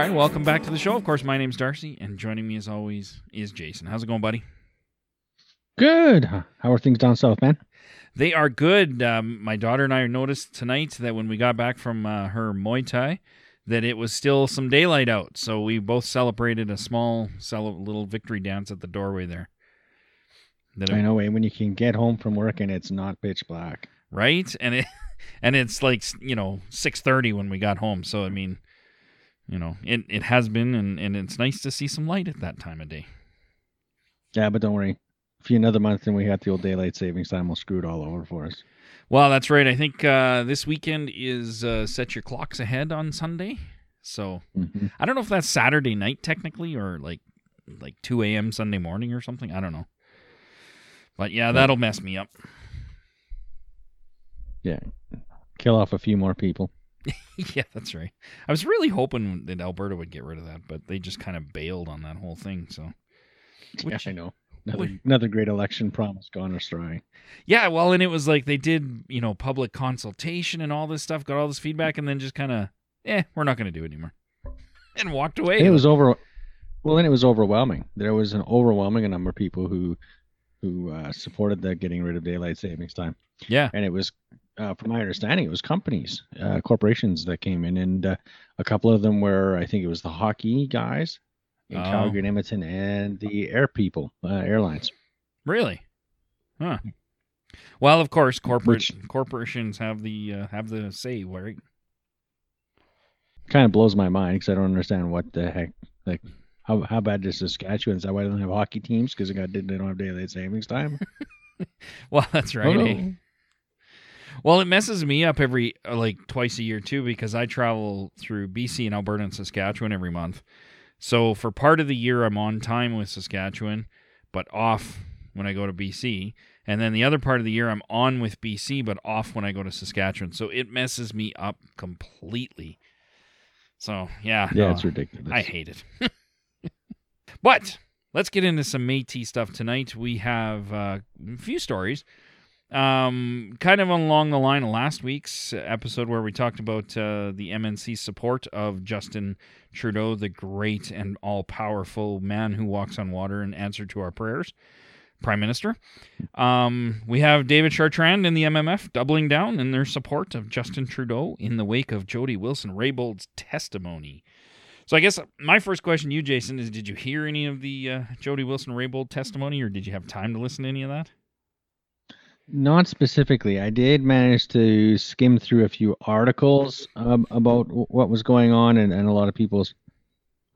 right, welcome back to the show. Of course, my name's Darcy, and joining me as always is Jason. How's it going, buddy? Good. How are things down south, man? They are good. Um, my daughter and I noticed tonight that when we got back from uh, her Muay Thai, that it was still some daylight out. So we both celebrated a small, little victory dance at the doorway there. That I know, when you can get home from work and it's not pitch black. right? And it, and it's like you know six thirty when we got home. So I mean, you know, it it has been, and and it's nice to see some light at that time of day. Yeah, but don't worry. A few another month and we got the old daylight savings time will screw it all over for us. Well, that's right. I think uh, this weekend is uh, set your clocks ahead on Sunday. So hmm I don't know if that's Saturday night technically or like like two a.m. Sunday morning or something. I don't know. But yeah, that'll mess me up. Yeah. Kill off a few more people. yeah, that's right. I was really hoping that Alberta would get rid of that, but they just kind of bailed on that whole thing. So, Which- yeah, I know. Another, which- another great election promise gone astray. yeah, well, and it was like they did, you know, public consultation and all this stuff, got all this feedback, and then just kind of, eh, we're not going to do it anymore, and walked away. And it was over. Well, then it was overwhelming. There was an overwhelming number of people who who uh, supported the getting rid of daylight savings time. yeah, and it was uh, from my understanding it was companies uh, corporations that came in and uh, a couple of them were i think it was the hockey guys in Oh. calgary and edmonton and the air people uh, airlines really, huh? Well, of course, corporate Which- corporations have the uh, have the say, right? kind of blows my mind because i don't understand what the heck like how, how bad is saskatchewan is that why they don't have hockey teams because they got didn't they don't have daylight savings time Well, that's right. Oh, eh? Well, it messes me up every uh, like twice a year too because I travel through BC and Alberta and Saskatchewan every month. So for part of the year I'm on time with Saskatchewan, but off when I go to BC. And then the other part of the year I'm on with BC but off when I go to Saskatchewan. So it messes me up completely. So, yeah. yeah no, it's ridiculous I hate it. but let's get into some Métis stuff tonight. We have uh, a few stories, um, kind of along the line of last week's episode where we talked about uh, the MNC support of Justin Trudeau, the great and all-powerful man who walks on water in answer to our prayers. Prime Minister. Um, we have David Chartrand and the MMF doubling down in their support of Justin Trudeau in the wake of Jody Wilson Raybould's testimony. So I guess my first question to you, Jason, is: Did you hear any of the uh, Jody Wilson Raybould testimony, or did you have time to listen to any of that? Not specifically. I did manage to skim through a few articles um, about w- what was going on and, and a lot of people's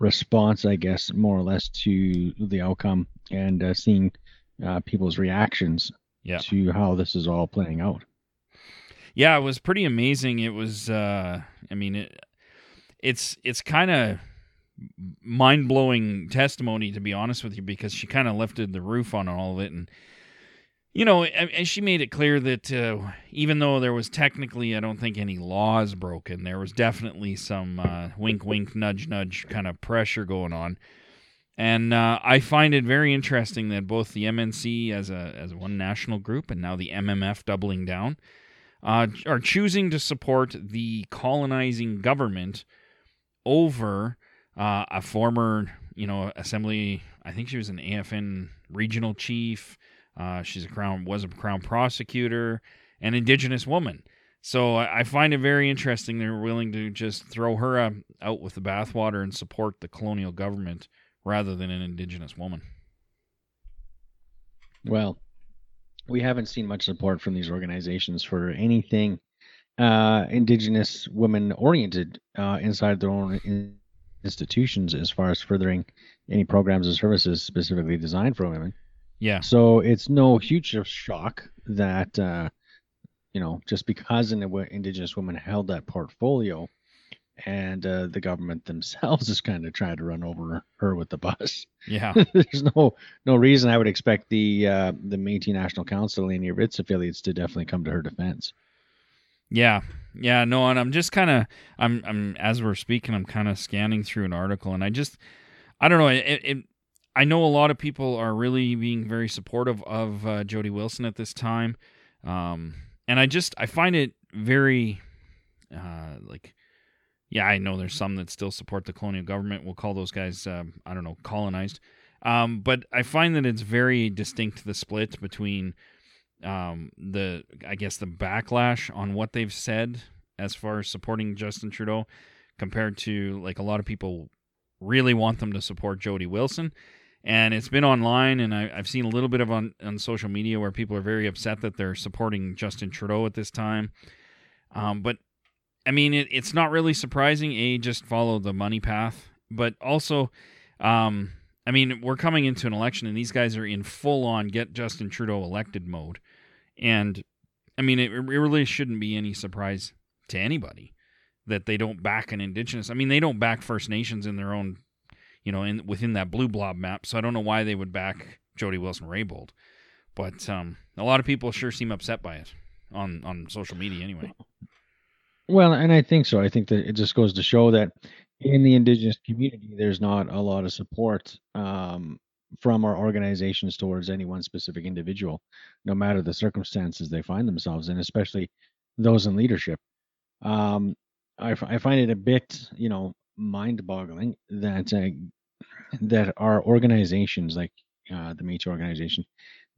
response, I guess, more or less to the outcome and uh, seeing uh, people's reactions Yeah. to how this is all playing out. Yeah, it was pretty amazing. It was, uh, I mean, it, it's it's kind of mind blowing testimony to be honest with you, because she kind of lifted the roof on all of it, and you know, and she made it clear that uh, even though there was technically, I don't think any laws broken, there was definitely some uh, wink, wink, nudge, nudge kind of pressure going on. And uh, I find it very interesting that both the MNC as a as one national group and now the MMF doubling down uh, are choosing to support the colonizing government over uh, a former, you know, assembly. I think she was an AFN regional chief. Uh, she's a crown was a crown prosecutor, an indigenous woman. So I I find it very interesting. They're willing to just throw her uh, out with the bathwater and support the colonial government rather than an indigenous woman. Well, we haven't seen much support from these organizations for anything uh, Indigenous women oriented uh, inside their own in- institutions as far as furthering any programs and services specifically designed for women. Yeah, So it's no huge shock that uh, you know just because an Indigenous woman held that portfolio, and uh, the government themselves is kind of trying to run over her with the bus. yeah, There's no no reason I would expect the uh, the Métis National Council and any of its affiliates to definitely come to her defense. yeah, yeah. No, and I'm just kind of, I'm, I'm as we're speaking, I'm kind of scanning through an article, and I just, I don't know. It, it, I know a lot of people are really being very supportive of uh, Jody Wilson at this time, um, and I just, I find it very, uh, like, yeah, I know there's some that still support the colonial government. We'll call those guys, uh, I don't know, colonized. Um, but I find that it's very distinct the split between um, the, I guess, the backlash on what they've said as far as supporting Justin Trudeau compared to like a lot of people really want them to support Jody Wilson. And it's been online, and I, have seen a little bit of on, on social media where people are very upset that they're supporting Justin Trudeau at this time. Um, but I mean, it, it's not really surprising. A, just follow the money path, but also, um, I mean, we're coming into an election, and these guys are in full on get Justin Trudeau elected mode. And I mean, it, it really shouldn't be any surprise to anybody that they don't back an indigenous. I mean, they don't back First Nations in their own, you know, in within that blue blob map. So I don't know why they would back Jody Wilson Raybould, but um, a lot of people sure seem upset by it on on social media anyway. Well, and I think so. I think that it just goes to show that in the indigenous community, there's not a lot of support um, from our organizations towards any one specific individual, no matter the circumstances they find themselves in, especially those in leadership. Um, I, f- I find it a bit, you know, mind-boggling that uh, that our organizations, like uh, the Métis organization,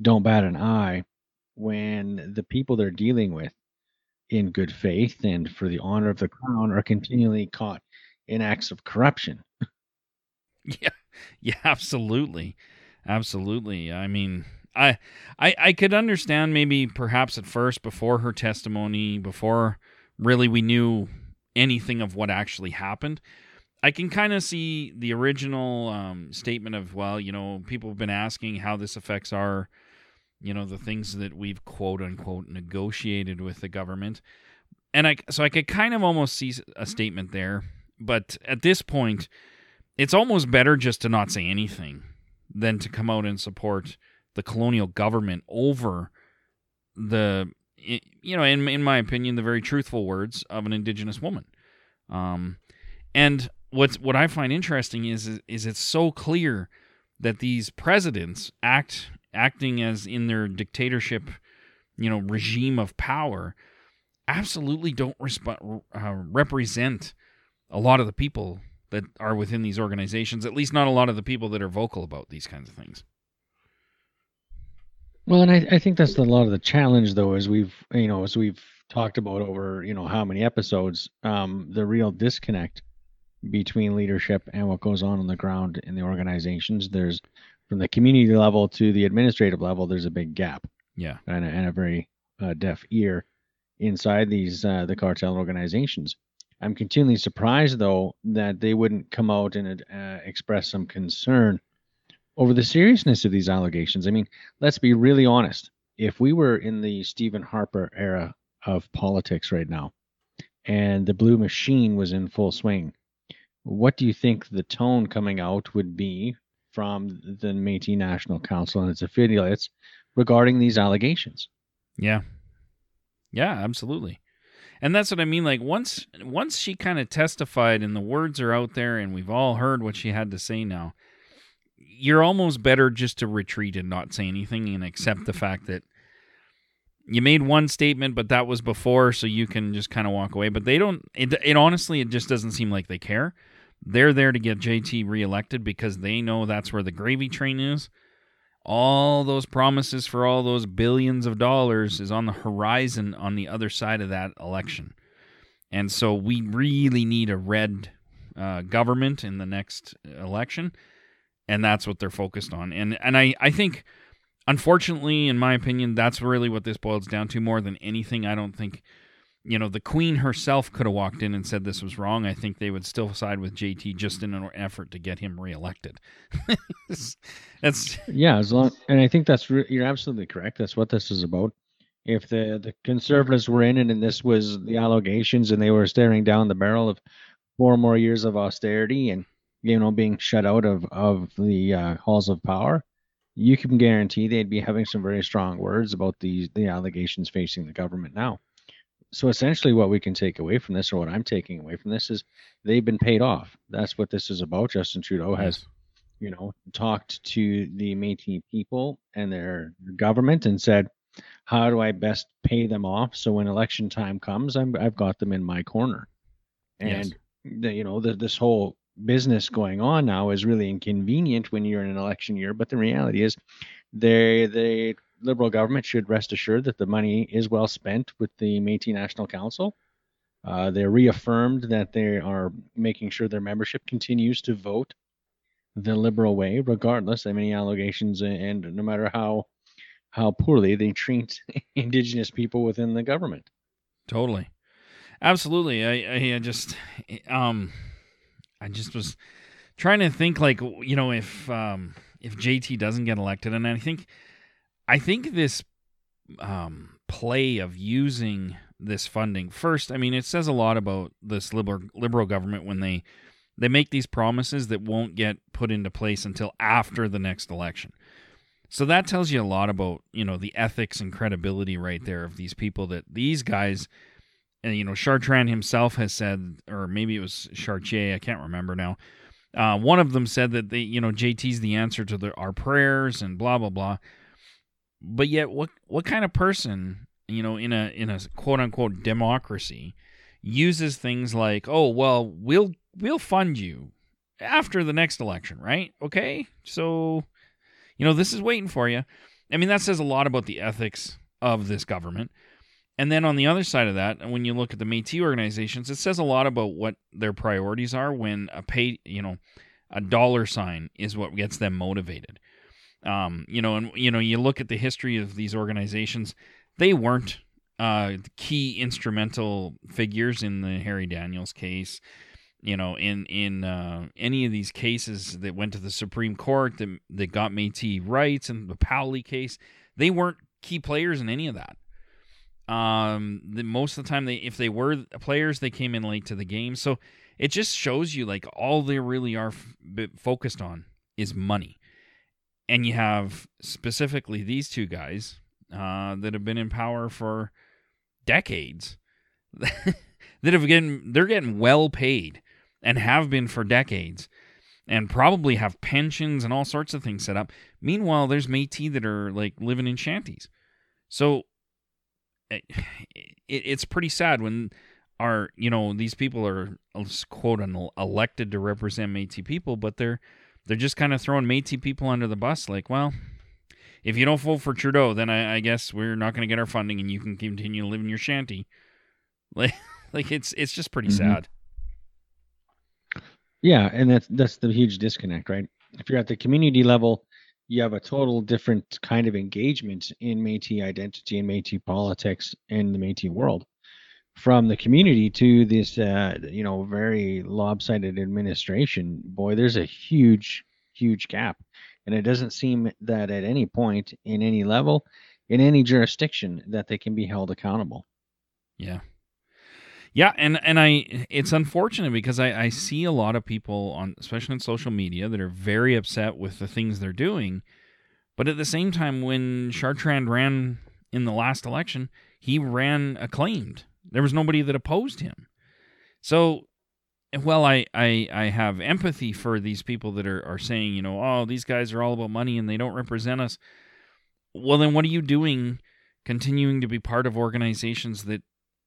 don't bat an eye when the people they're dealing with, in good faith and for the honor of the crown, are continually caught in acts of corruption. yeah, yeah, absolutely, absolutely. I mean, I, I, I could understand maybe perhaps at first before her testimony, before really we knew anything of what actually happened. I can kind of see the original um, statement of, well, you know, people have been asking how this affects our, you know, the things that we've quote unquote negotiated with the government. And I, so I could kind of almost see a statement there. But at this point, it's almost better just to not say anything than to come out and support the colonial government over the you know, in in my opinion, the very truthful words of an indigenous woman. Um, and what's what I find interesting is, is it's so clear that these presidents act acting as in their dictatorship, you know, regime of power, absolutely don't resp- uh, represent a lot of the people that are within these organizations. At least not a lot of the people that are vocal about these kinds of things. Well, and I, I think that's a lot of the challenge, though, as we've you know as we've talked about over you know how many episodes, um, the real disconnect between leadership and what goes on on the ground in the organizations. There's from the community level to the administrative level, there's a big gap. Yeah, and a, and a very uh, deaf ear inside these uh, the cartel organizations. I'm continually surprised though that they wouldn't come out and uh, express some concern over the seriousness of these allegations. I mean, let's be really honest. If we were in the Stephen Harper era of politics right now and the blue machine was in full swing, what do you think the tone coming out would be from the Métis National Council and its affiliates regarding these allegations? Yeah. Yeah, absolutely. And that's what I mean like once once she kind of testified and the words are out there and we've all heard what she had to say now you're almost better just to retreat and not say anything and accept the fact that you made one statement, but that was before, so you can just kind of walk away. But they don't. It, it honestly, it just doesn't seem like they care. They're there to get JT reelected because they know that's where the gravy train is. All those promises for all those billions of dollars is on the horizon on the other side of that election. And so we really need a red uh, government in the next election and that's what they're focused on. And and I I think unfortunately in my opinion that's really what this boils down to more than anything. I don't think you know the queen herself could have walked in and said this was wrong. I think they would still side with JT just in an effort to get him reelected. that's yeah, as long and I think that's re- you're absolutely correct. That's what this is about. If the the conservatives were in it and this was the allegations and they were staring down the barrel of four more years of austerity and you know, being shut out of of the uh, halls of power, you can guarantee they'd be having some very strong words about the the allegations facing the government now. So essentially, what we can take away from this, or what I'm taking away from this, is they've been paid off. That's what this is about. Justin Trudeau has, you know, talked to the Métis people and their government and said, "How do I best pay them off so when election time comes, I'm I've got them in my corner." And yes the, you know, the, this whole business going on now is really inconvenient when you're in an election year. But the reality is, they the Liberal government should rest assured that the money is well spent with the Métis National Council. Uh, they reaffirmed that they are making sure their membership continues to vote the liberal way, regardless of any allegations, and no matter how how poorly they treat Indigenous people within the government. Totally, absolutely. I, I just um I just was trying to think like you know if um, if JT doesn't get elected, and I think I think this um, play of using this funding first. I mean, it says a lot about this liberal liberal government when they they make these promises that won't get put into place until after the next election. So that tells you a lot about you know the ethics and credibility right there of these people that these guys and you know Chartrand himself has said, or maybe it was Chartier, I can't remember now. Uh, one of them said that they, you know, JT's the answer to the, our prayers and blah blah blah. But yet, what what kind of person, you know, in a in a quote unquote democracy, uses things like, oh well, we'll we'll fund you after the next election, right? Okay, so you know this is waiting for you. I mean, that says a lot about the ethics of this government. And then on the other side of that, when you look at the Métis organizations, it says a lot about what their priorities are when a pay, you know, a dollar sign is what gets them motivated. Um, you know, and you know, you look at the history of these organizations; they weren't uh, key instrumental figures in the Harry Daniels case. You know, in in uh, any of these cases that went to the Supreme Court that that got Métis rights, and the Powley case, they weren't key players in any of that. Um, the, most of the time, they if they were players, they came in late to the game. So it just shows you like all they really are f- focused on is money. And you have specifically these two guys uh, that have been in power for decades, that have getting they're getting well paid and have been for decades, and probably have pensions and all sorts of things set up. Meanwhile, there's Métis that are like living in shanties. So it, it's pretty sad when our you know these people are quote elected to represent Métis people, but they're they're just kind of throwing Métis people under the bus. Like, well, if you don't vote for Trudeau, then I, I guess we're not going to get our funding, and you can continue to live in your shanty. Like, like it's it's just pretty mm-hmm. sad. Yeah, and that's that's the huge disconnect, right? If you're at the community level, you have a total different kind of engagement in Métis identity and Métis politics in the Métis world. From the community to this, uh, you know, very lopsided administration, boy, there's a huge, huge gap, and it doesn't seem that at any point in any level, in any jurisdiction, that they can be held accountable. Yeah, yeah, and and I it's unfortunate because I I see a lot of people on especially on social media that are very upset with the things they're doing, but at the same time when Chartrand ran in the last election, he ran acclaimed. There was nobody that opposed him. So well I, I I have empathy for these people that are, are saying, you know, oh, these guys are all about money and they don't represent us. Well then what are you doing continuing to be part of organizations that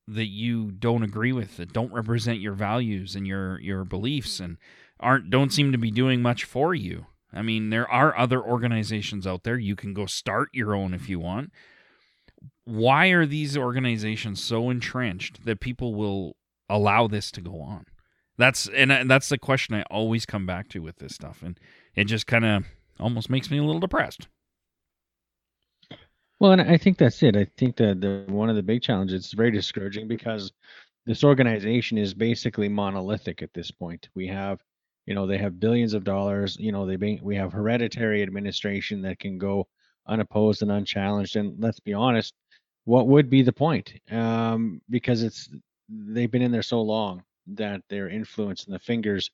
that you don't agree with that don't represent your values and your your beliefs and aren't don't seem to be doing much for you. I mean, there are other organizations out there. You can go start your own if you want. Why are these organizations so entrenched that people will allow this to go on? That's and that's the question I always come back to with this stuff and it just kind of almost makes me a little depressed. Well, and I think that's it. I think that the one of the big challenges is very discouraging because this organization is basically monolithic at this point. We have, you know, they have billions of dollars. You know, they be, we have hereditary administration that can go unopposed and unchallenged. And let's be honest, what would be the point? Um, because it's they've been in there so long that their influence and the fingers,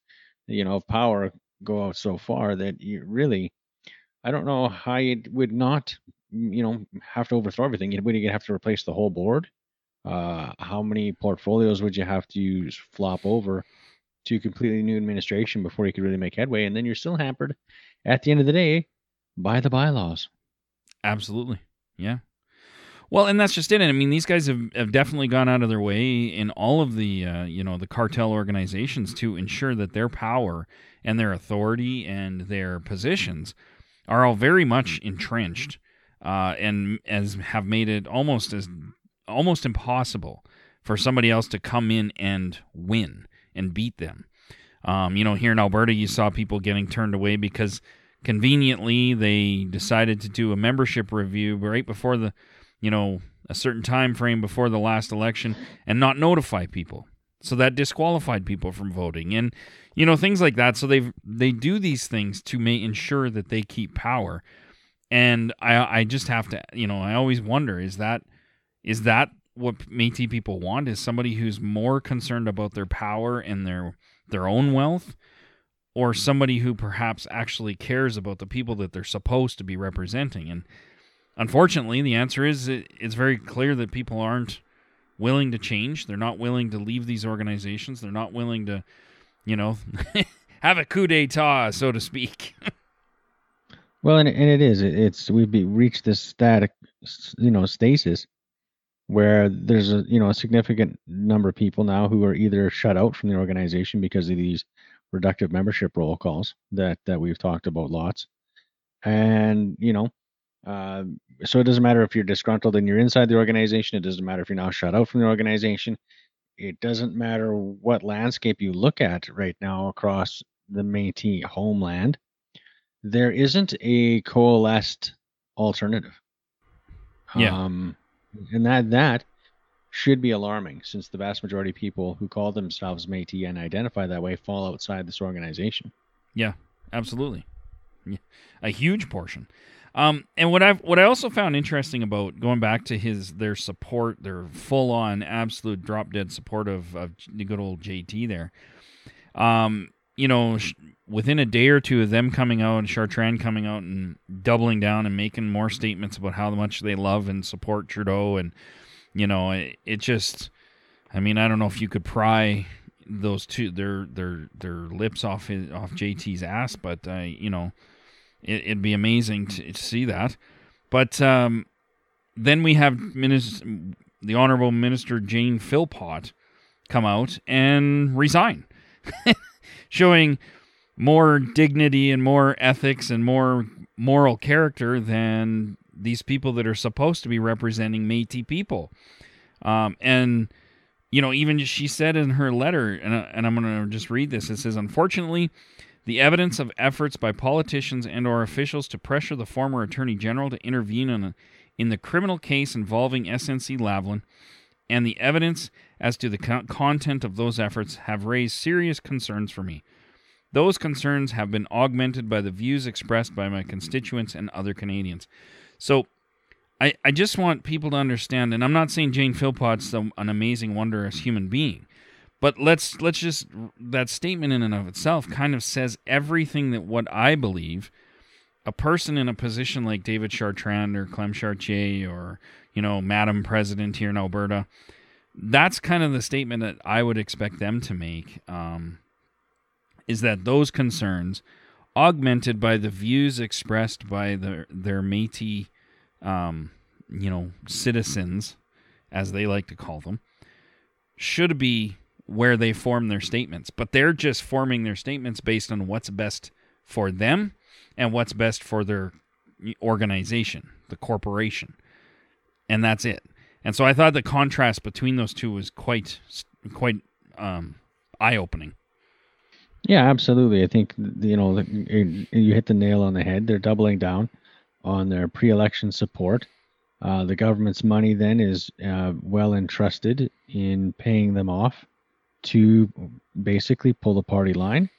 you know, of power go out so far that you really, I don't know how you would not you know have to overthrow everything You'd, would you have to replace the whole board uh, how many portfolios would you have to use, flop over to completely new administration before you could really make headway and then you're still hampered at the end of the day by the bylaws absolutely yeah Well, and that's just it. I mean, these guys have, have definitely gone out of their way in all of the uh, you know the cartel organizations to ensure that their power and their authority and their positions are all very much entrenched, uh, and as have made it almost as almost impossible for somebody else to come in and win and beat them. Um, you know, here in Alberta, you saw people getting turned away because conveniently they decided to do a membership review right before the, you know, a certain time frame before the last election and not notify people. So that disqualified people from voting and you know things like that. So they they do these things to make ensure that they keep power. And I I just have to you know I always wonder is that is that what Métis people want is somebody who's more concerned about their power and their their own wealth or mm-hmm. somebody who perhaps actually cares about the people that they're supposed to be representing. And unfortunately the answer is it's very clear that people aren't willing to change. They're not willing to leave these organizations. They're not willing to you know have a coup d'etat so to speak. Well and, and it is. It's we've reached this static you know stasis where there's a you know a significant number of people now who are either shut out from the organization because of these reductive membership roll calls that that we've talked about lots. And you know uh, so it doesn't matter if you're disgruntled and you're inside the organization it doesn't matter if you're now shut out from the organization. It doesn't matter what landscape you look at right now across the Métis homeland there isn't a coalesced alternative. Yeah. Um, and that that should be alarming since the vast majority of people who call themselves Métis and identify that way fall outside this organization. Yeah, absolutely. Yeah, a huge portion. Um, and what I've what I also found interesting about going back to his their support, their full on absolute drop dead support of, of the good old JT there. Um, you know, sh- within a day or two of them coming out and Chartrand coming out and doubling down and making more statements about how much they love and support Trudeau, and you know, it, it just, I mean, I don't know if you could pry those two their their their lips off his, off JT's ass, but uh, you know, it, would be amazing to, to, see that. But um, then we have Minister, the Honorable Minister Jane Philpott come out and resign. showing more dignity and more ethics and more moral character than these people that are supposed to be representing Métis people. Um, and you know, even she said in her letter, and, uh, and I'm going to just read this. It says, "Unfortunately, the evidence of efforts by politicians and/or officials to pressure the former Attorney General to intervene in, a, in the criminal case involving SNC Lavalin." and the evidence as to the content of those efforts have raised serious concerns for me. Those concerns have been augmented by the views expressed by my constituents and other Canadians. So I, I just want people to understand, and I'm not saying Jane Philpott's an amazing, wondrous human being, but let's let's just that statement in and of itself kind of says everything that what I believe a person in a position like David Chartrand or Clem Chartier or you know, Madam President here in Alberta. That's kind of the statement that I would expect them to make. Um, is that those concerns, augmented by the views expressed by their their Métis, um, you know, citizens, as they like to call them, should be where they form their statements. But they're just forming their statements based on what's best for them and what's best for their organization, the corporation and that's it. And so I thought the contrast between those two was quite quite um, eye opening. Yeah, absolutely. I think you know you hit the nail on the head. They're doubling down on their pre-election support. Uh, the government's money then is uh, well entrusted in paying them off to basically pull the party line.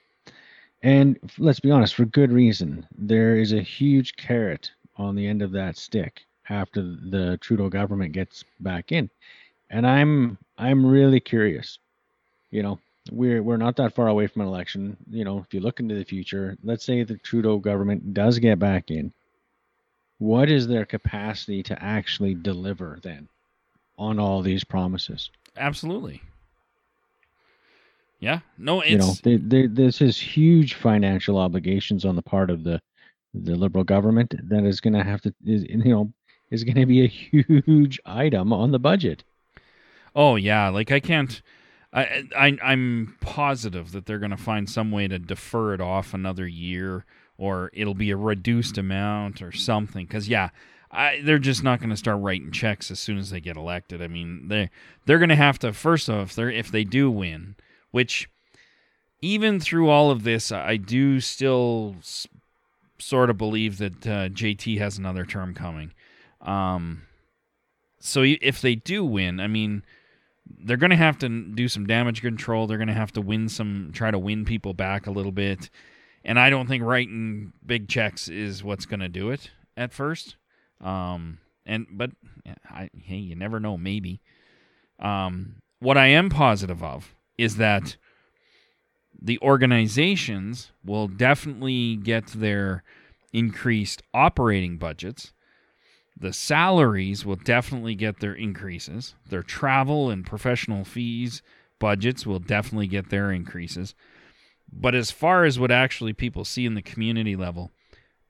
And let's be honest, for good reason. There is a huge carrot on the end of that stick after the Trudeau government gets back in. And I'm I'm really curious. You know, we're we're not that far away from an election. You know, if you look into the future, let's say the Trudeau government does get back in. What is their capacity to actually deliver then on all these promises? Absolutely. Yeah. No, it's you know, they, they, this is huge financial obligations on the part of the the liberal government that is going to have to, is you know, is going to be a huge item on the budget. Oh yeah, like I can't. I, I I'm positive that they're going to find some way to defer it off another year, or it'll be a reduced amount or something. Because yeah, I, they're just not going to start writing checks as soon as they get elected. I mean, they they're going to have to first off, if they if they do win, which even through all of this, I do still s- sort of believe that uh, JT has another term coming. Um, so if they do win, I mean, they're going to have to do some damage control. They're going to have to win some, try to win people back a little bit. And I don't think writing big checks is what's going to do it at first. Um, and but I, hey, you never know. Maybe. Um, what I am positive of is that the organizations will definitely get their increased operating budgets. The salaries will definitely get their increases. Their travel and professional fees budgets will definitely get their increases. But as far as what actually people see in the community level,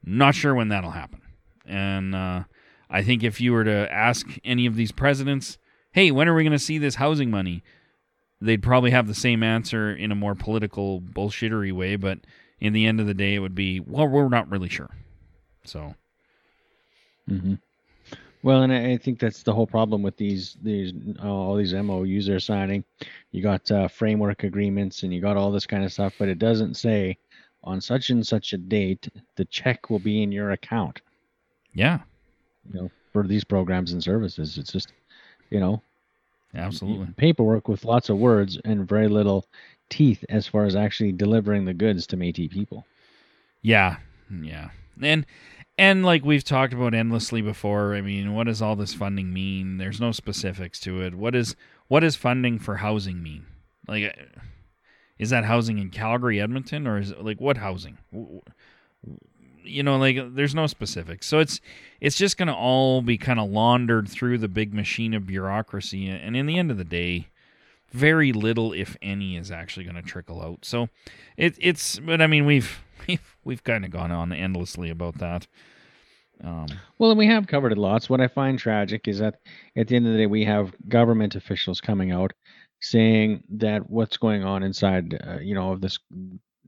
not sure when that'll happen. And uh, I think if you were to ask any of these presidents, hey, when are we going to see this housing money? They'd probably have the same answer in a more political, bullshittery way. But in the end of the day, it would be, well, we're not really sure. So. Mm-hmm. Well, and I think that's the whole problem with these these uh, all these MOUs they're signing. You got uh, framework agreements and you got all this kind of stuff, but it doesn't say on such and such a date the check will be in your account. Yeah. You know, for these programs and services, it's just, you know, absolutely paperwork with lots of words and very little teeth as far as actually delivering the goods to Métis people. Yeah, yeah, and and like we've talked about endlessly before. I mean, what does all this funding mean? There's no specifics to it. What is what does funding for housing mean? Like, uh, is that housing in Calgary, Edmonton, or is it like what housing? You know, like there's no specifics. So it's it's just going to all be kind of laundered through the big machine of bureaucracy, and in the end of the day, very little, if any, is actually going to trickle out. So it, it's, but I mean, we've we've we've kind of gone on endlessly about that. Um, well, and we have covered it lots. What I find tragic is that at the end of the day, we have government officials coming out saying that what's going on inside, uh, you know, of this,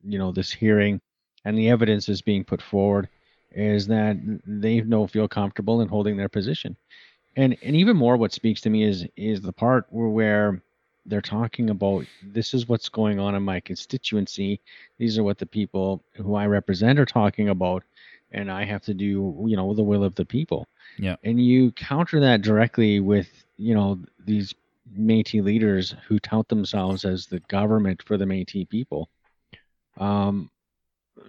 you know, this hearing, and the evidence is being put forward, is that they don't feel comfortable in holding their position, and and even more, what speaks to me is is the part where, where they're talking about this is what's going on in my constituency. These are what the people who I represent are talking about, and I have to do, you know, the will of the people. Yeah. And you counter that directly with, you know, these Métis leaders who tout themselves as the government for the Métis people. Um,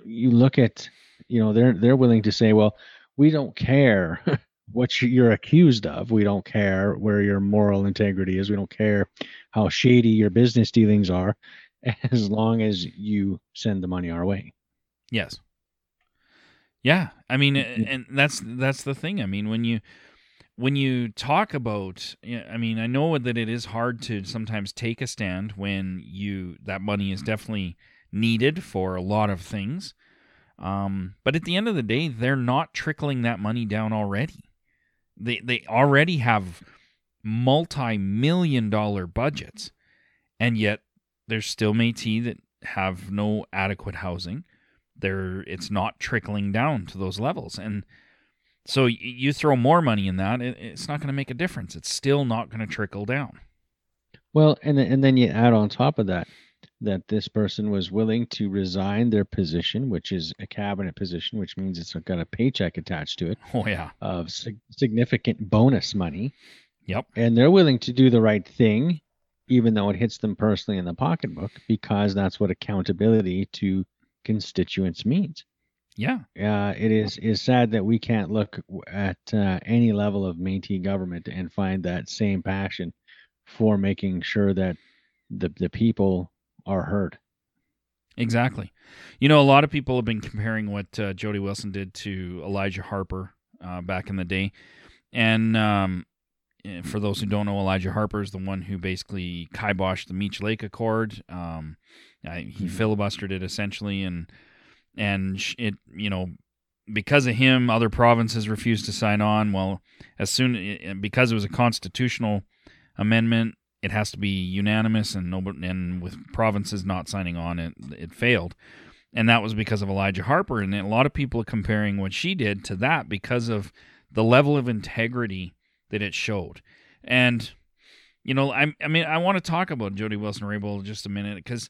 you look at, you know, they're they're willing to say, well, we don't care what you're accused of. We don't care where your moral integrity is. We don't care how shady your business dealings are, as long as you send the money our way. Yes. Yeah, I mean, and that's that's the thing. I mean, when you when you talk about, I mean, I know that it is hard to sometimes take a stand when you that money is definitely needed for a lot of things. Um, but at the end of the day, they're not trickling that money down already. They they already have multi-million dollar budgets, and yet there's still Métis that have no adequate housing. There, it's not trickling down to those levels, and so you throw more money in that, it's not going to make a difference. It's still not going to trickle down. Well, and and then you add on top of that that this person was willing to resign their position, which is a cabinet position, which means it's got a paycheck attached to it. Oh yeah, of significant bonus money. Yep. And they're willing to do the right thing, even though it hits them personally in the pocketbook, because that's what accountability to constituents means. Yeah. Uh, it is is sad that we can't look at uh, any level of Métis government and find that same passion for making sure that the the people are heard. Exactly. You know, a lot of people have been comparing what uh, Jody Wilson did to Elijah Harper uh, back in the day, and um, eh, for those who don't know, Elijah Harper is the one who basically kiboshed the Meech Lake Accord. Um, I, he mm-hmm. filibustered it essentially, and and it you know because of him, other provinces refused to sign on. Well, as soon because it was a constitutional amendment, it has to be unanimous, and no, and with provinces not signing on, it it failed, and that was because of Elijah Harper. And a lot of people are comparing what she did to that because of the level of integrity that it showed, and you know, I I mean, I want to talk about Jody Wilson Raybould just a minute because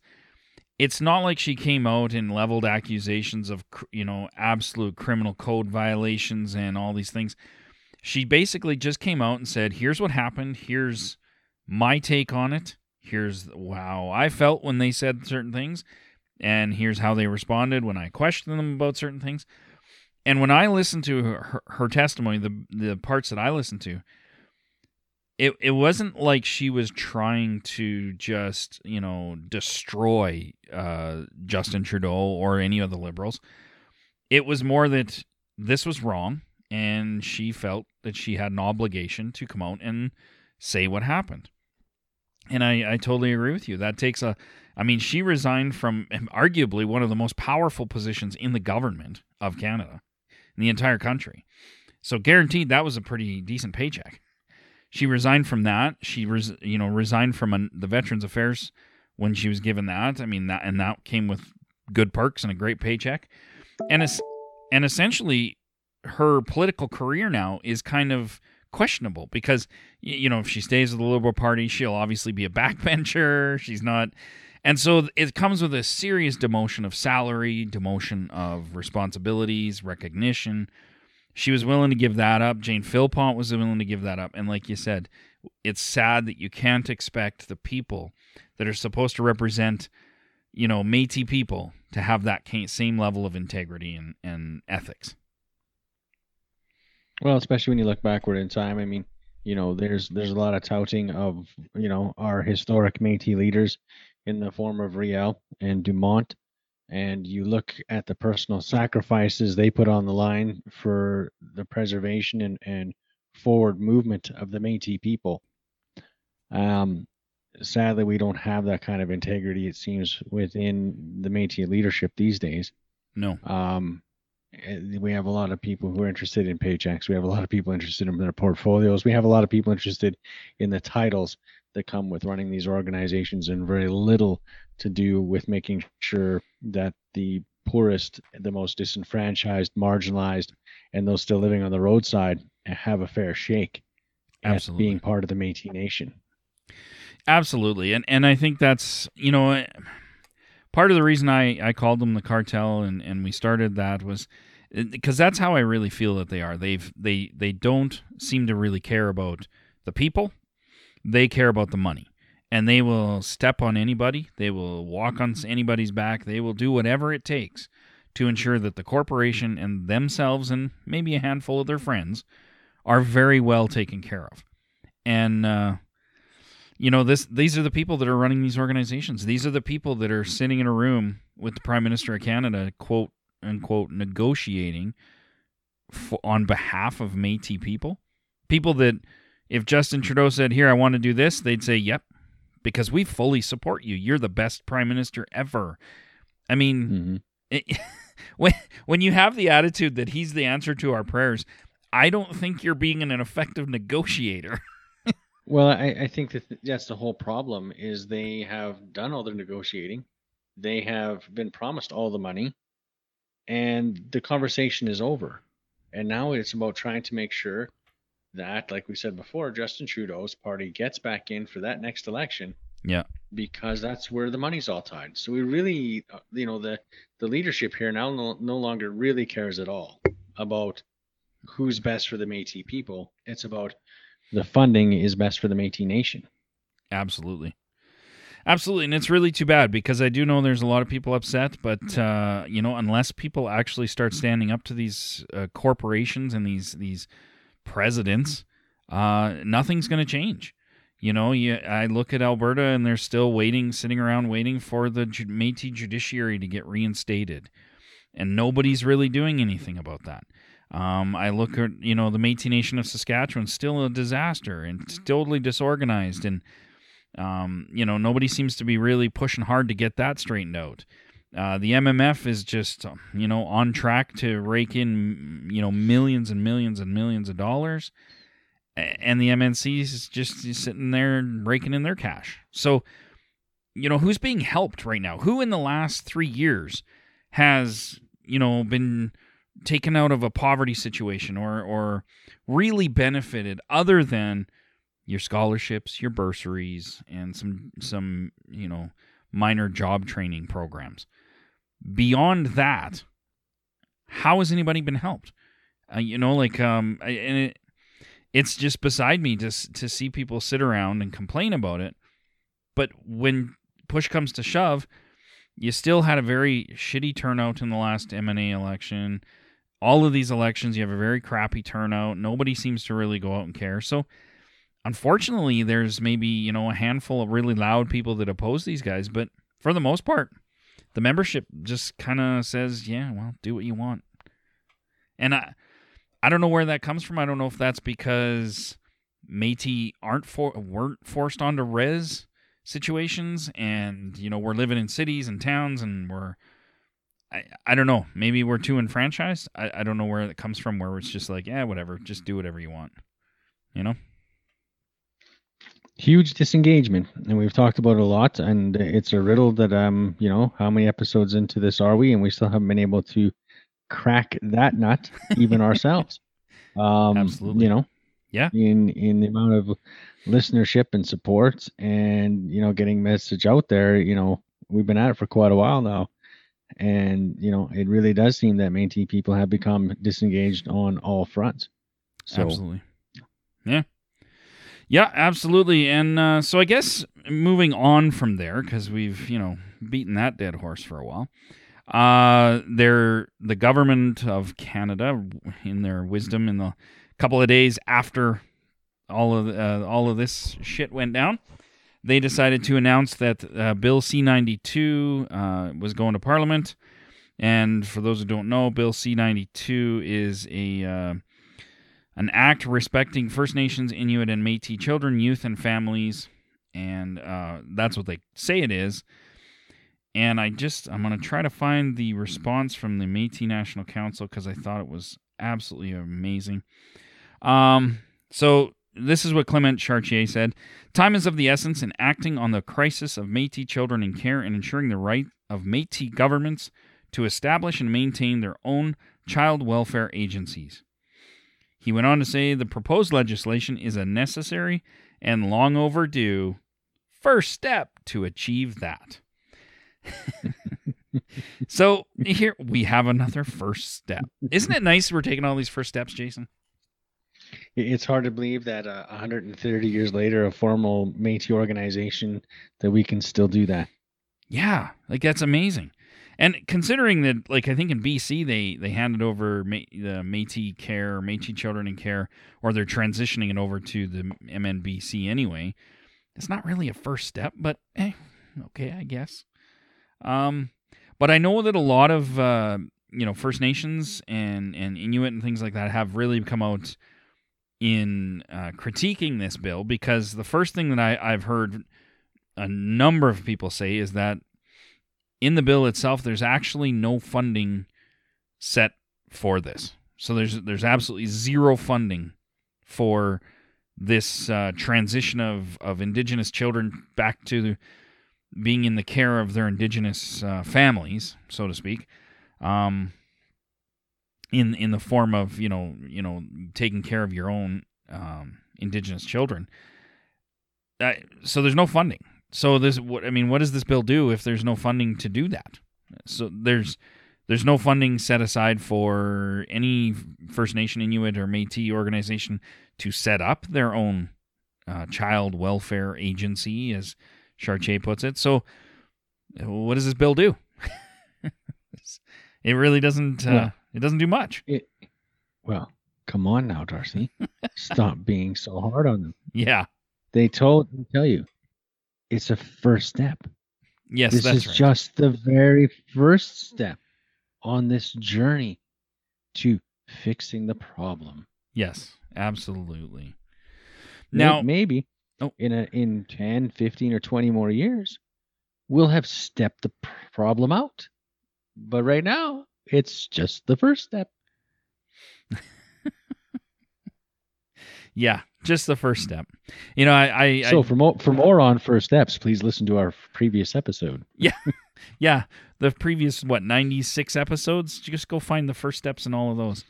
it's not like she came out and leveled accusations of you know absolute criminal code violations and all these things. She basically just came out and said here's what happened. Here's my take on it here's how i felt when they said certain things and here's how they responded when i questioned them about certain things and when i listened to her, her, testimony the the parts that i listened to it it wasn't like she was trying to just you know destroy uh, Justin Trudeau or any of the liberals. It was more that this was wrong, and she felt that she had an obligation to come out and say what happened. And I, I totally agree with you. That takes a, I mean, she resigned from arguably one of the most powerful positions in the government of Canada, in the entire country. So guaranteed that was a pretty decent paycheck she resigned from that. She res, you know resigned from an, the Veterans Affairs when she was given that. I mean that and that came with good perks and a great paycheck. And es- and essentially her political career now is kind of questionable because you know if she stays with the Liberal Party, she'll obviously be a backbencher. She's not and so it comes with a serious demotion of salary, demotion of responsibilities, recognition, she was willing to give that up. Jane Philpott was willing to give that up. And like you said, it's sad that you can't expect the people that are supposed to represent, you know, Métis people to have that same level of integrity and, and ethics. Well, especially when you look backward in time. I mean, you know, there's there's a lot of touting of you know our historic Métis leaders in the form of Riel and Dumont and you look at the personal sacrifices they put on the line for the preservation and, and forward movement of the Métis people. Um, sadly, we don't have that kind of integrity. It seems within the Métis leadership these days. No. Um, we have a lot of people who are interested in paychecks. We have a lot of people interested in their portfolios. We have a lot of people interested in the titles that come with running these organizations and very little to do with making sure that the poorest, the most disenfranchised, marginalized, and those still living on the roadside have a fair shake Absolutely. being part of the Métis Nation. Absolutely, and and I think that's you know part of the reason I I called them the cartel and and we started that was because uh, that's how I really feel that they are. They've they they don't seem to really care about the people. They care about the money and they will step on anybody. They will walk on anybody's back. They will do whatever it takes to ensure that the corporation and themselves and maybe a handful of their friends are very well taken care of. And uh, you know this these are the people that are running these organizations. These are the people that are sitting in a room with the Prime Minister of Canada, quote unquote, negotiating for, on behalf of Métis people. People that if Justin Trudeau said, "Here, I want to do this," they'd say, "Yep, because we fully support you. You're the best prime minister ever. I mean, mm-hmm. it, when when you have the attitude that he's the answer to our prayers, I don't think you're being an effective negotiator. well, I, I think that that's the whole problem is they have done all their negotiating. They have been promised all the money and the conversation is over. And now it's about trying to make sure that, like we said before, Justin Trudeau's party gets back in for that next election. Yeah. Because that's where the money's all tied. So we really, uh, you know, the the leadership here now no, no longer really cares at all about who's best for the Métis people. It's about the funding is best for the Métis nation. Absolutely. Absolutely, and it's really too bad because I do know there's a lot of people upset, but uh, you know, unless people actually start standing up to these uh, corporations and these these presidents, uh, nothing's going to change. You know, you, I look at Alberta and they're still waiting, sitting around waiting for the Métis judiciary to get reinstated, and nobody's really doing anything about that. Um, I look at you know the Métis Nation of Saskatchewan still a disaster and totally disorganized, and um, you know nobody seems to be really pushing hard to get that straightened out. Uh, the MMF is just, you know, on track to rake in, you know, millions and millions and millions of dollars, and the MNC is just sitting there raking in their cash. So, you know, who's being helped right now? Who in the last three years has, you know, been taken out of a poverty situation or or really benefited other than your scholarships, your bursaries, and some some you know minor job training programs. Beyond that, how has anybody been helped? Uh, you know, like um, and it, it's just beside me to to see people sit around and complain about it. But when push comes to shove, you still had a very shitty turnout in the last MNA election. All of these elections, you have a very crappy turnout. Nobody seems to really go out and care. So, unfortunately, there's maybe you know a handful of really loud people that oppose these guys, but for the most part, the membership just kind of says, "Yeah, well, do what you want." And I, I don't know where that comes from. I don't know if that's because Métis aren't for weren't forced onto res situations, and you know we're living in cities and towns, and we're I, I don't know. Maybe we're too enfranchised. I, I don't know where it comes from. Where it's just like, yeah, whatever, just do whatever you want. You know huge disengagement and we've talked about it a lot and it's a riddle that um you know how many episodes into this are we and we still haven't been able to crack that nut even ourselves um Absolutely. you know yeah in in the amount of listenership and support and you know getting message out there you know we've been at it for quite a while now and you know it really does seem that Métis people have become disengaged on all fronts so, absolutely yeah yeah, absolutely. And uh, so I guess moving on from there, because we've, you know, beaten that dead horse for a while. Uh, they're, the government of Canada, in their wisdom, in the couple of days after all of uh, all of this shit went down, they decided to announce that uh, Bill C ninety two uh, was going to Parliament. And for those who don't know, Bill C ninety two is a uh, an act respecting First Nations, Inuit, and Metis children, youth, and families. And uh, that's what they say it is. And I just, I'm to try to find the response from the Metis National Council because I thought it was absolutely amazing. Um, so this is what Clement Chartier said Time is of the essence in acting on the crisis of Metis children in care and ensuring the right of Metis governments to establish and maintain their own child welfare agencies. He went on to say the proposed legislation is a necessary and long overdue first step to achieve that. so here we have another first step. Isn't it nice we're taking all these first steps, Jason? It's hard to believe that uh, 130 years later, a formal Métis organization, that we can still do that. Yeah, like that's amazing. And considering that, like I think in BC they they handed over the Métis Care, Métis Children in Care, or they're transitioning it over to the MNBC anyway. It's not really a first step, but eh, okay, I guess. Um, but I know that a lot of uh, you know First Nations and and Inuit and things like that have really come out in uh, critiquing this bill because the first thing that I, I've heard a number of people say is that in the bill itself, there's actually no funding set for this. So there's there's absolutely zero funding for this uh, transition of of indigenous children back to being in the care of their indigenous uh, families, so to speak, um, in in the form of you know you know taking care of your own um, indigenous children. Uh, so there's no funding. So this what I mean, what does this bill do if there's no funding to do that? So there's there's no funding set aside for any First Nation Inuit or Métis organization to set up their own uh, child welfare agency, as Chartier puts it. So, what does this bill do? it really doesn't. Uh, well, it doesn't do much. It, well, come on now, Darcy. Stop being so hard on them. Yeah, they told. me tell you, it's a first step. Yes, this is right. just the very first step on this journey to fixing the problem. Yes, absolutely. Now, maybe oh. in a in 10, 15 or 20 more years, we'll have stepped the problem out. But right now, it's just the first step. Yeah, just the first step. You know, I, I So I, for more for more on first steps, please listen to our previous episode. yeah, yeah, the previous what ninety six episodes. Just go find the first steps in all of those.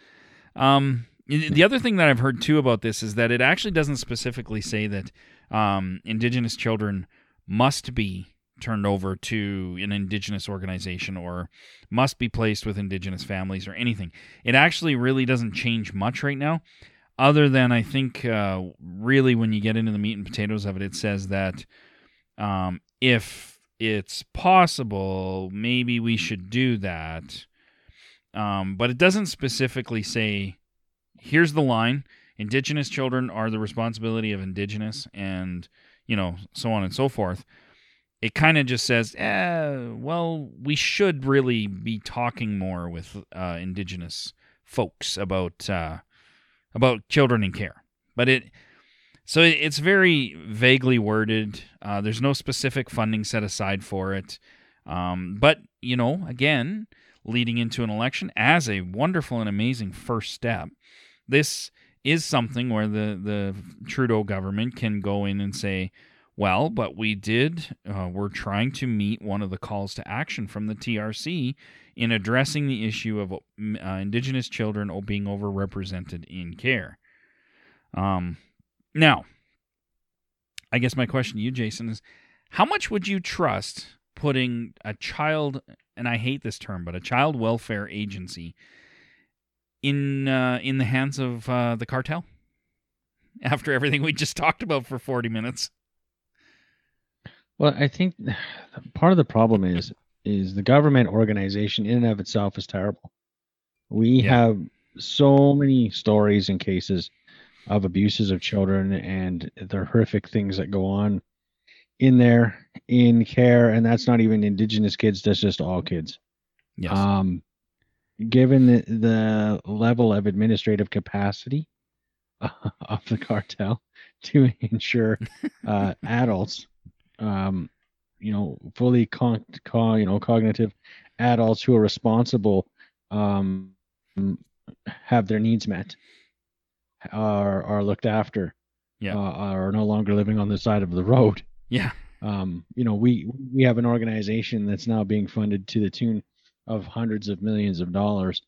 Um, the other thing that I've heard too about this is that it actually doesn't specifically say that um, Indigenous children must be turned over to an Indigenous organization or must be placed with Indigenous families or anything. It actually really doesn't change much right now, other than I think uh, really when you get into the meat and potatoes of it, it says that um, if it's possible, maybe we should do that. Um, but it doesn't specifically say, here's the line Indigenous children are the responsibility of Indigenous, and, you know, so on and so forth. It kind of just says, eh, well, we should really be talking more with uh, Indigenous folks about uh, about children in care. But it so it, it's very vaguely worded. Uh, there's no specific funding set aside for it. Um, but you know, again, leading into an election as a wonderful and amazing first step, this is something where the the Trudeau government can go in and say, well, but we did. Uh, we're trying to meet one of the calls to action from the TRC in addressing the issue of uh, Indigenous children being overrepresented in care. Um, now, I guess my question to you, Jason, is how much would you trust putting a child, and I hate this term, but a child welfare agency in uh, in the hands of uh, the cartel? After everything we just talked about for forty minutes. Well, I think part of the problem is is the government organization in and of itself is terrible. We Yeah. have so many stories and cases of abuses of children and the horrific things that go on in there in care, and that's not even indigenous kids. That's just all kids. Yes. Um, given the, the level of administrative capacity of the cartel to ensure uh, adults, um, you know, fully con, con, you know, cognitive adults who are responsible, um, have their needs met, are are looked after, Yeah. uh, are no longer living on the side of the road yeah. um, you know, we we have an organization that's now being funded to the tune of hundreds of millions of dollars,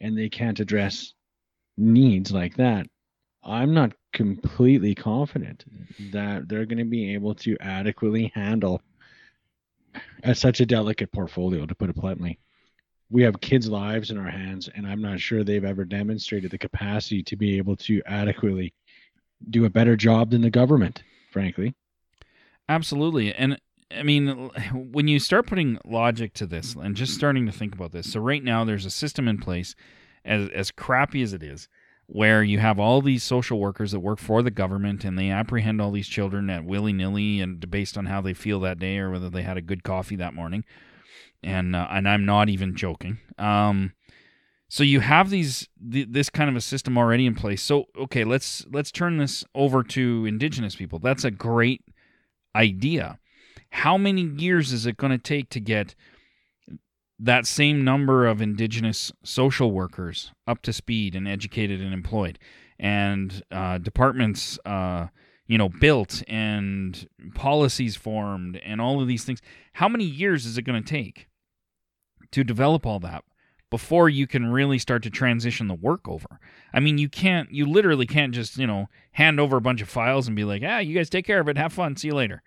and they can't address needs like that. I'm not completely confident that they're going to be able to adequately handle a, such a delicate portfolio, to put it bluntly. We have kids' lives in our hands, and I'm not sure they've ever demonstrated the capacity to be able to adequately do a better job than the government, frankly. Absolutely. And I mean, when you start putting logic to this and just starting to think about this, so right now there's a system in place, as, as crappy as it is, where you have all these social workers that work for the government and they apprehend all these children at willy nilly and based on how they feel that day or whether they had a good coffee that morning. And, uh, and I'm not even joking. Um, so you have these th- this kind of a system already in place. So okay, let's let's turn this over to indigenous people. That's a great idea. How many years is it going to take to get that same number of indigenous social workers up to speed and educated and employed, and uh, departments, uh, you know, built and policies formed, and all of these things? How many years is it going to take to develop all that? Before you can really start to transition the work over. I mean, you can't, you literally can't just, you know, hand over a bunch of files and be like, ah, you guys take care of it, have fun, see you later.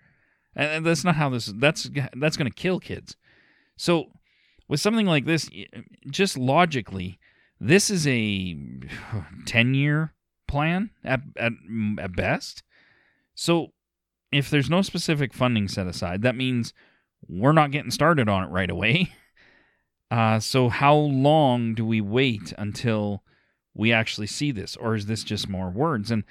And that's not how this. That's that's going to kill kids. So, with something like this, just logically, this is a ten-year plan at at at best. So, if there's no specific funding set aside, that means we're not getting started on it right away. Uh, so, how long do we wait until we actually see this, or is this just more words? And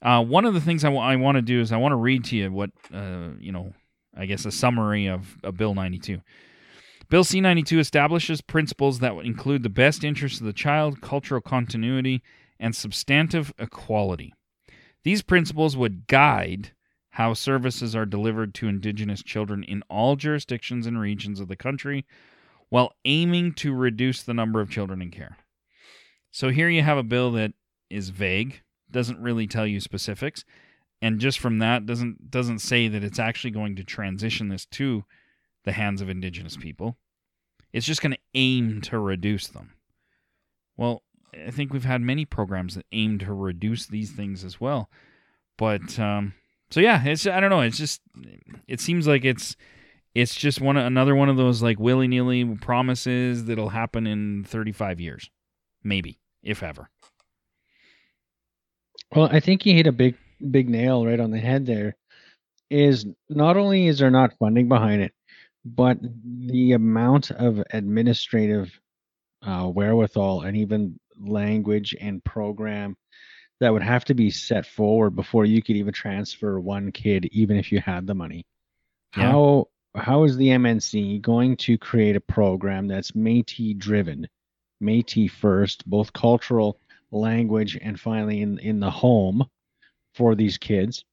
uh, one of the things I want to do is I want to read to you what, uh, you know, I guess a summary of, of Bill 92. Bill C 92 establishes principles that would include the best interests of the child, cultural continuity, and substantive equality. These principles would guide how services are delivered to Indigenous children in all jurisdictions and regions of the country, while aiming to reduce the number of children in care. So here you have a bill that is vague, doesn't really tell you specifics, and just from that doesn't doesn't say that it's actually going to transition this to the hands of indigenous people. It's just going to aim to reduce them. Well, I think we've had many programs that aim to reduce these things as well. But um, so yeah, it's I don't know. It's just it seems like it's it's just one another one of those like willy nilly promises that'll happen in 35 years, maybe if ever. Well, I think you hit a big big nail right on the head there. Is not only is there not funding behind it, but the amount of administrative uh, wherewithal and even language and program that would have to be set forward before you could even transfer one kid, even if you had the money. Yeah. How how is the MNC going to create a program that's Métis driven, Métis first, both cultural, language, and finally in in the home for these kids?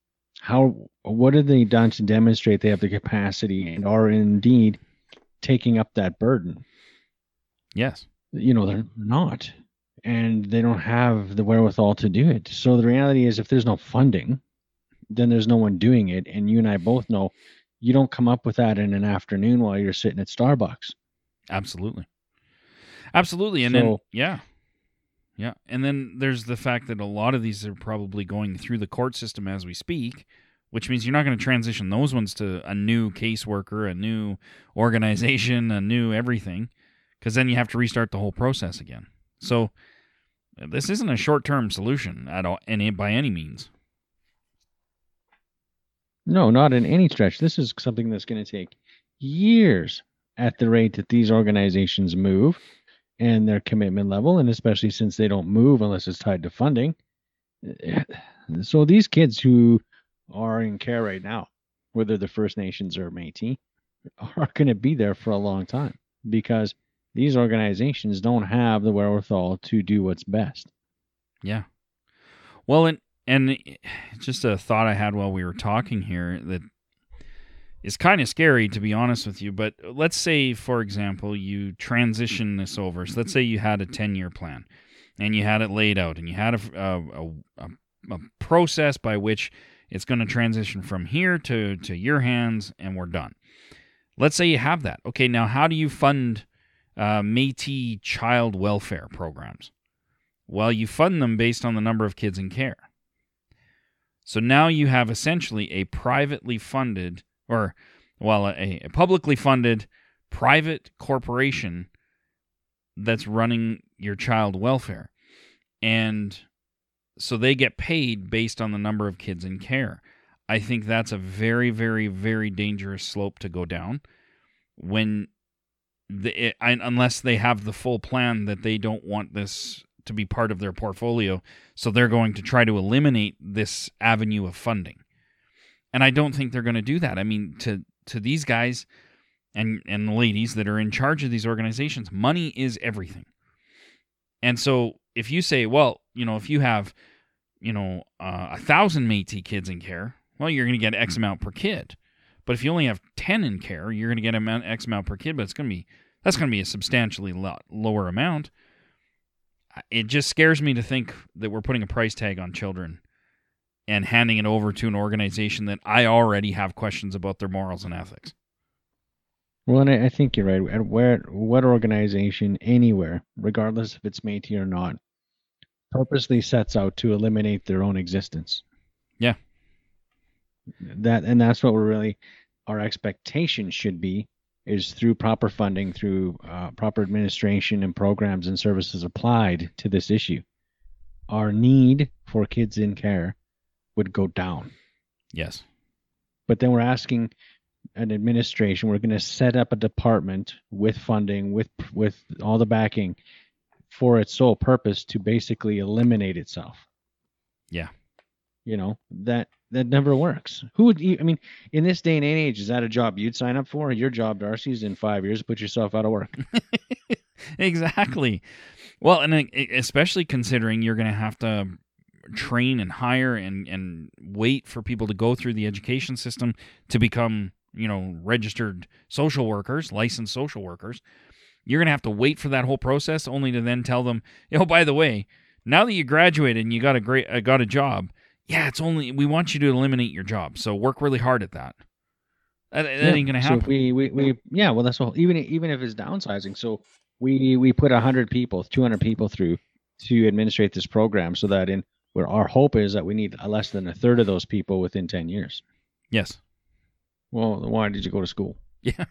How what have they done to demonstrate they have the capacity and are indeed taking up that burden? Yes. You know, they're not and they don't have the wherewithal to do it. So the reality is, if there's no funding, then there's no one doing it. And you and I both know you don't come up with that in an afternoon while you're sitting at Starbucks. Absolutely. Absolutely. And so, then, yeah. Yeah. And then there's the fact that a lot of these are probably going through the court system as we speak, which means you're not going to transition those ones to a new caseworker, a new organization, a new everything, because then you have to restart the whole process again. So this isn't a short-term solution at all, any by any means. No, not in any stretch. This is something that's going to take years at the rate that these organizations move and their commitment level, and especially since they don't move unless it's tied to funding. So these kids who are in care right now, whether the First Nations or Métis, are going to be there for a long time because these organizations don't have the wherewithal to do what's best. Yeah. Well, and and just a thought I had while we were talking here that is kind of scary to be honest with you. But let's say, for example, you transition this over. So let's say you had a ten-year plan, and you had it laid out, and you had a a, a, a process by which it's going to transition from here to to your hands, and we're done. Let's say you have that. Okay, now how do you fund uh, Métis child welfare programs? Well, you fund them based on the number of kids in care. So now you have essentially a privately funded, or, well, a, a publicly funded private corporation that's running your child welfare. And so they get paid based on the number of kids in care. I think that's a very, very, very dangerous slope to go down when the, eh, it, unless they have the full plan that they don't want this to be part of their portfolio. So they're going to try to eliminate this avenue of funding. And I don't think they're going to do that. I mean, to to these guys and and the ladies that are in charge of these organizations, money is everything. And so if you say, well, you know, if you have, you know, uh, a thousand Métis kids in care, well, you're going to get X amount per kid. But if you only have 10 in care, you're going to get an X amount per kid, but it's going to be that's going to be a substantially lot lower amount. It just scares me to think that we're putting a price tag on children and handing it over to an organization that I already have questions about their morals and ethics. Well, and I think you're right. At where what organization anywhere, regardless if it's Métis or not, purposely sets out to eliminate their own existence. Yeah that and that's what we're really our expectation should be is through proper funding, through uh, proper administration and programs and services applied to this issue, our need for kids in care would go down. Yes. But then we're asking an administration, we're going to set up a department with funding, with with all the backing for its sole purpose to basically eliminate itself. Yeah. You know, that that never works. Who would you, I mean, in this day and age, is that a job you'd sign up for? Your job, Darcy, is in five years put yourself out of work. exactly. Well, and especially considering you're going to have to train and hire and and wait for people to go through the education system to become you know registered social workers, licensed social workers. You're going to have to wait for that whole process only to then tell them, "Oh, by the way, now that you graduated and you got a great uh, got a job, yeah, it's only we want you to eliminate your job. So work really hard at that." That, that Yeah, ain't going to happen. if we, we, we, yeah, well, that's all. Even even if it's downsizing, so we we put hundred people, two hundred people through to administrate this program, so that in where our hope is that we need less than a third of those people within ten years. yes. Well, why did you go to school? Yeah.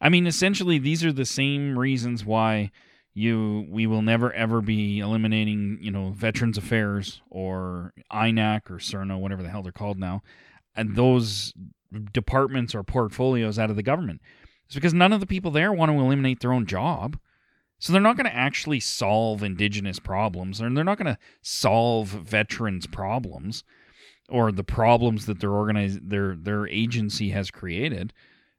I mean, essentially, these are the same reasons why you we will never ever be eliminating, you know, Veterans Affairs or INAC or CERNA, whatever the hell they're called now, and hmm. those departments or portfolios out of the government. It's because none of the people there want to eliminate their own job. So they're not going to actually solve indigenous problems, and they're not going to solve veterans' problems or the problems that their organize their their agency has created.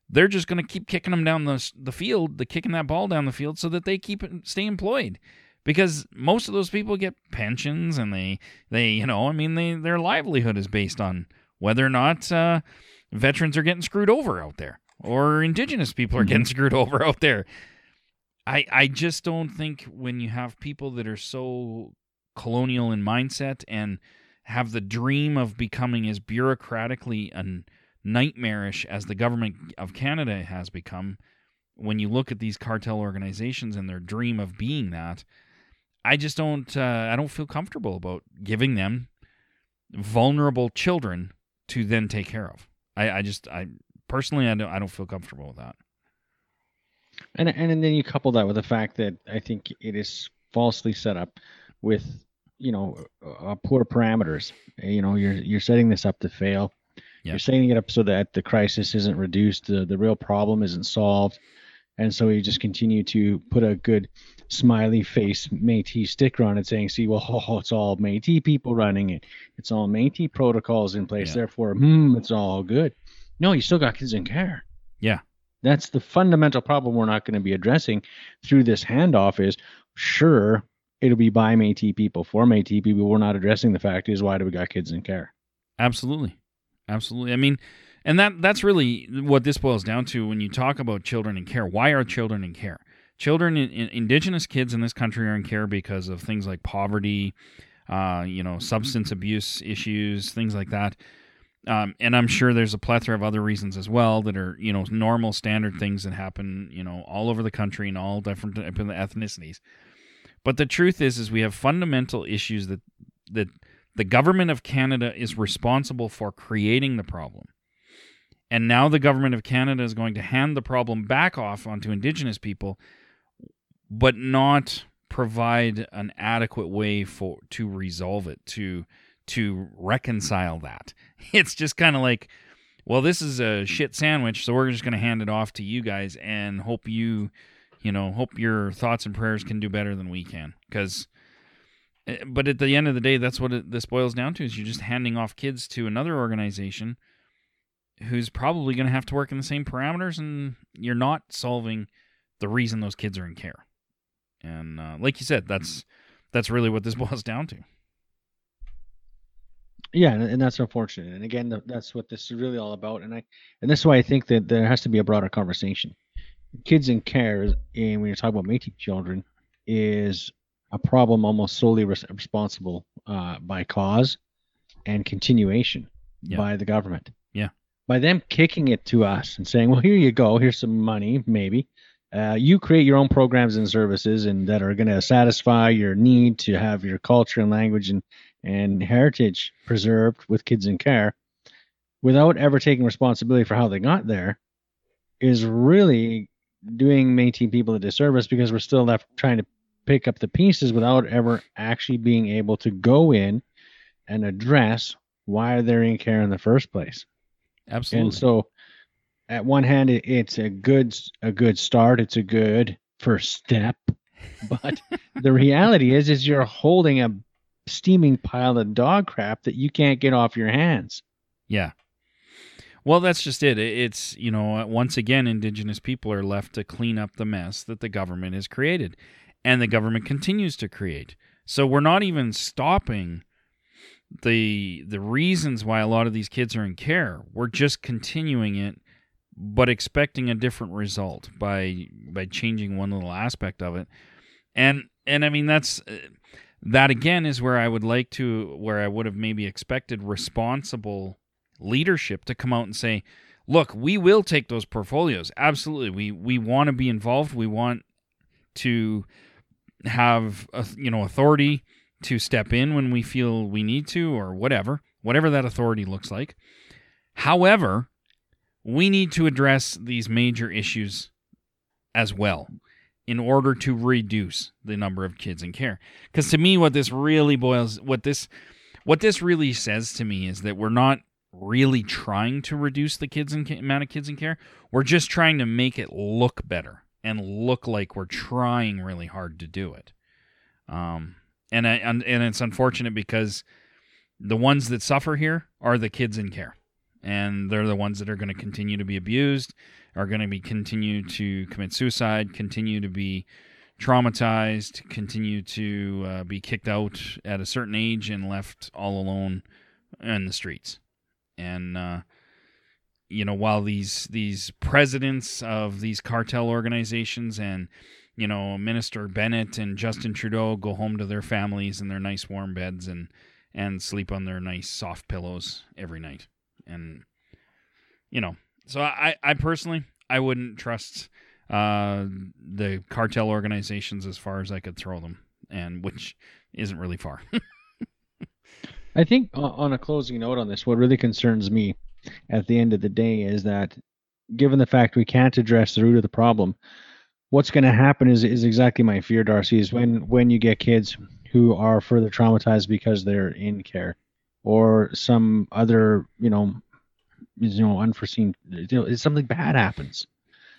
They're just going to keep kicking them down the the field, the kicking that ball down the field, so that they keep stay employed. Because most of those people get pensions, and they they you know I mean they their livelihood is based on whether or not uh, veterans are getting screwed over out there, or indigenous people are getting screwed over out there. I I just don't think when you have people that are so colonial in mindset and have the dream of becoming as bureaucratically and nightmarish as the government of Canada has become, when you look at these cartel organizations and their dream of being that, I just don't uh, I don't feel comfortable about giving them vulnerable children to then take care of. I, I just I personally I don't I don't feel comfortable with that. And and then you couple that with the fact that I think it is falsely set up with you know uh, poor parameters. You know, you're you're setting this up to fail. Yeah. You're setting it up so that the crisis isn't reduced, the the real problem isn't solved, and so you just continue to put a good smiley face Métis sticker on it, saying, "See, well, oh, it's all Métis people running it. It's all Métis protocols in place. Yeah. Therefore, hmm, it's all good." No, you still got kids in care. Yeah. That's the fundamental problem we're not going to be addressing through this handoff is sure it'll be by Métis people for Métis people. We're not addressing the fact is why do we got kids in care? Absolutely. Absolutely. I mean, and that that's really what this boils down to when you talk about children in care. Why are children in care? Children, in, in- indigenous kids in this country are in care because of things like poverty, uh, you know, substance abuse issues, things like that. Um, and I'm sure there's a plethora of other reasons as well that are, you know, normal standard things that happen, you know, all over the country and all different ethnicities. But the truth is, is we have fundamental issues that that the government of Canada is responsible for creating the problem. And now the government of Canada is going to hand the problem back off onto Indigenous people, but not provide an adequate way for to resolve it, to to reconcile that. It's just kind of like, well, this is a shit sandwich, so we're just going to hand it off to you guys and hope you, you know, hope your thoughts and prayers can do better than we can. Because, but at the end of the day, that's what it, this boils down to: is you're just handing off kids to another organization who's probably going to have to work in the same parameters, and you're not solving the reason those kids are in care. And uh, like you said, that's that's really what this boils down to. Yeah, and, and that's unfortunate. And again, th- that's what this is really all about. And I and this is why I think that there has to be a broader conversation. Kids in care, is- and when you're talking about Métis children, is a problem almost solely res- responsible uh, by cause and continuation Yeah. by the government. Yeah. By them kicking it to us and saying, "Well, here you go. Here's some money, maybe." Uh, you create your own programs and services, and that are going to satisfy your need to have your culture and language and and heritage preserved with kids in care without ever taking responsibility for how they got there is really doing Métis people a disservice because we're still left trying to pick up the pieces without ever actually being able to go in and address why they're in care in the first place. Absolutely. And so at one hand it, it's a good a good start, it's a good first step, but the reality is is you're holding a steaming pile of dog crap that you can't get off your hands. Yeah. Well, that's just it. It- It's, you know, uh, once again, Indigenous people are left to clean up the mess that the government has created. And the government continues to create. So we're not even stopping the the reasons why a lot of these kids are in care. We're just continuing it but expecting a different result by by changing one little aspect of it. And and I mean that's uh, that again is where I would like to where I would have maybe expected responsible leadership to come out and say, "Look, we will take those portfolios. Absolutely. We we want to be involved. We want to have a, you know authority to step in when we feel we need to or whatever, whatever that authority looks like. However, we need to address these major issues as well in order to reduce the number of kids in care. Because to me, what this really boils, what this, what this really says to me is that we're not really trying to reduce the kids in amount of kids in care. We're just trying to make it look better and look like we're trying really hard to do it. Um, and I, and and it's unfortunate because the ones that suffer here are the kids in care, and they're the ones that are going to continue to be abused, are going to be continue to commit suicide, continue to be traumatized, continue to uh, be kicked out at a certain age and left all alone in the streets, and. Uh, you know, while these these presidents of these cartel organizations and you know, Minister Bennett and Justin Trudeau go home to their families in their nice warm beds and and sleep on their nice soft pillows every night. And you know, so I I personally I wouldn't trust uh, the cartel organizations as far as I could throw them, and which isn't really far. I think on a closing note on this, what really concerns me at the end of the day is that given the fact we can't address the root of the problem, what's going to happen is is exactly my fear, Darcy. Is when when you get kids who are further traumatized because they're in care, or some other you know you know unforeseen you know, something bad happens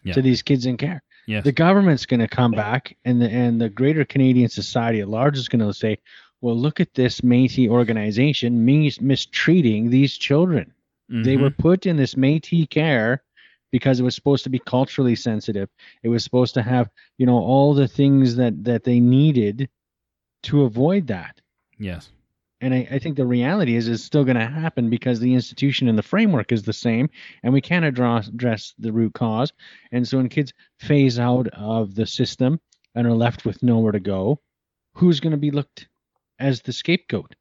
yeah. to these kids in care. Yes. The government's going to come back, and the and the greater Canadian society at large is going to say, "Well, look at this Métis organization mis- mistreating these children. Mm-hmm. They were put in this Métis care because it was supposed to be culturally sensitive. It was supposed to have, you know, all the things that that they needed to avoid that. Yes. And I, I think the reality is it's still going to happen because the institution and the framework is the same, and we can't address, address the root cause. And so when kids phase out of the system and are left with nowhere to go, who's going to be looked as the scapegoat?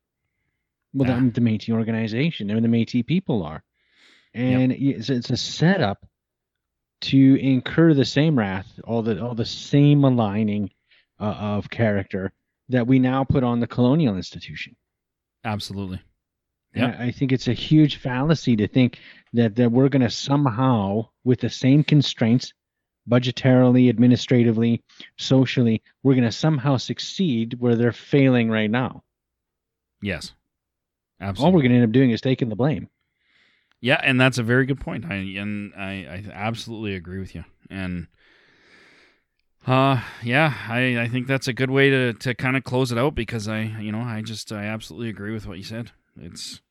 Well, yeah. the, the Métis organization and the Métis people are, and yep. it's, it's a setup to incur the same wrath, all the all the same aligning uh, of character that we now put on the colonial institution. Absolutely. Yeah, I think it's a huge fallacy to think that that we're going to somehow, with the same constraints, budgetarily, administratively, socially, we're going to somehow succeed where they're failing right now. Yes. Absolutely. All we're going to end up doing is taking the blame. Yeah, and that's a very good point. I and I, I absolutely agree with you. And uh yeah, I, I think that's a good way to, to kind of close it out because I you know, I just I absolutely agree with what you said. It's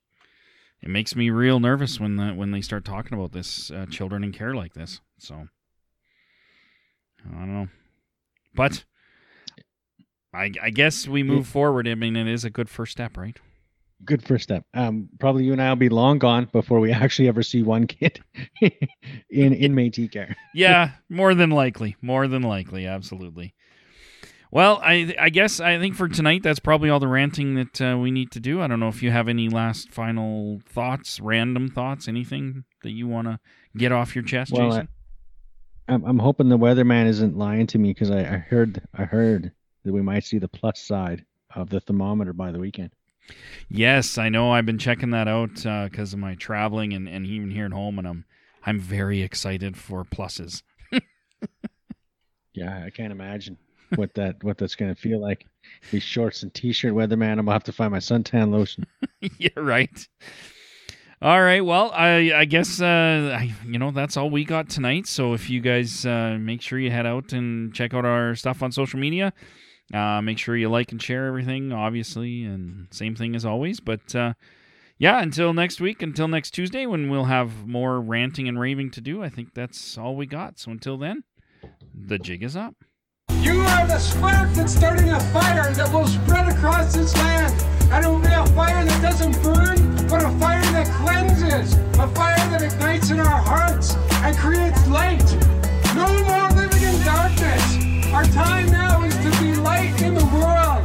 it makes me real nervous when the, when they start talking about this uh, children in care like this. So I don't know. But I I guess we move forward. I mean, it is a good first step, right? Good first step. Um, probably you and I will be long gone before we actually ever see one kid in in Métis care. yeah, more than likely, more than likely, absolutely. Well, I I guess I think for tonight that's probably all the ranting that uh, we need to do. I don't know if you have any last final thoughts, random thoughts, anything that you want to get off your chest, well, Jason. I, I'm hoping the weatherman isn't lying to me because I, I heard I heard that we might see the plus side of the thermometer by the weekend. Yes, I know. I've been checking that out because uh, of my traveling and, and even here at home, and I'm I'm very excited for pluses. yeah, I can't imagine what that what that's going to feel like. These shorts and t-shirt weatherman. I'm gonna have to find my suntan lotion. yeah, right. All right. Well, I I guess uh, I, you know that's all we got tonight. So if you guys uh, make sure you head out and check out our stuff on social media. Uh, make sure you like and share everything, obviously, and same thing as always. But uh, yeah, until next week, until next Tuesday, when we'll have more ranting and raving to do, I think that's all we got. So until then, the jig is up. You are the spark that's starting a fire that will spread across this land. And it will be a fire that doesn't burn, but a fire that cleanses, a fire that ignites in our hearts and creates light. No more living in darkness. Our time now. Bro.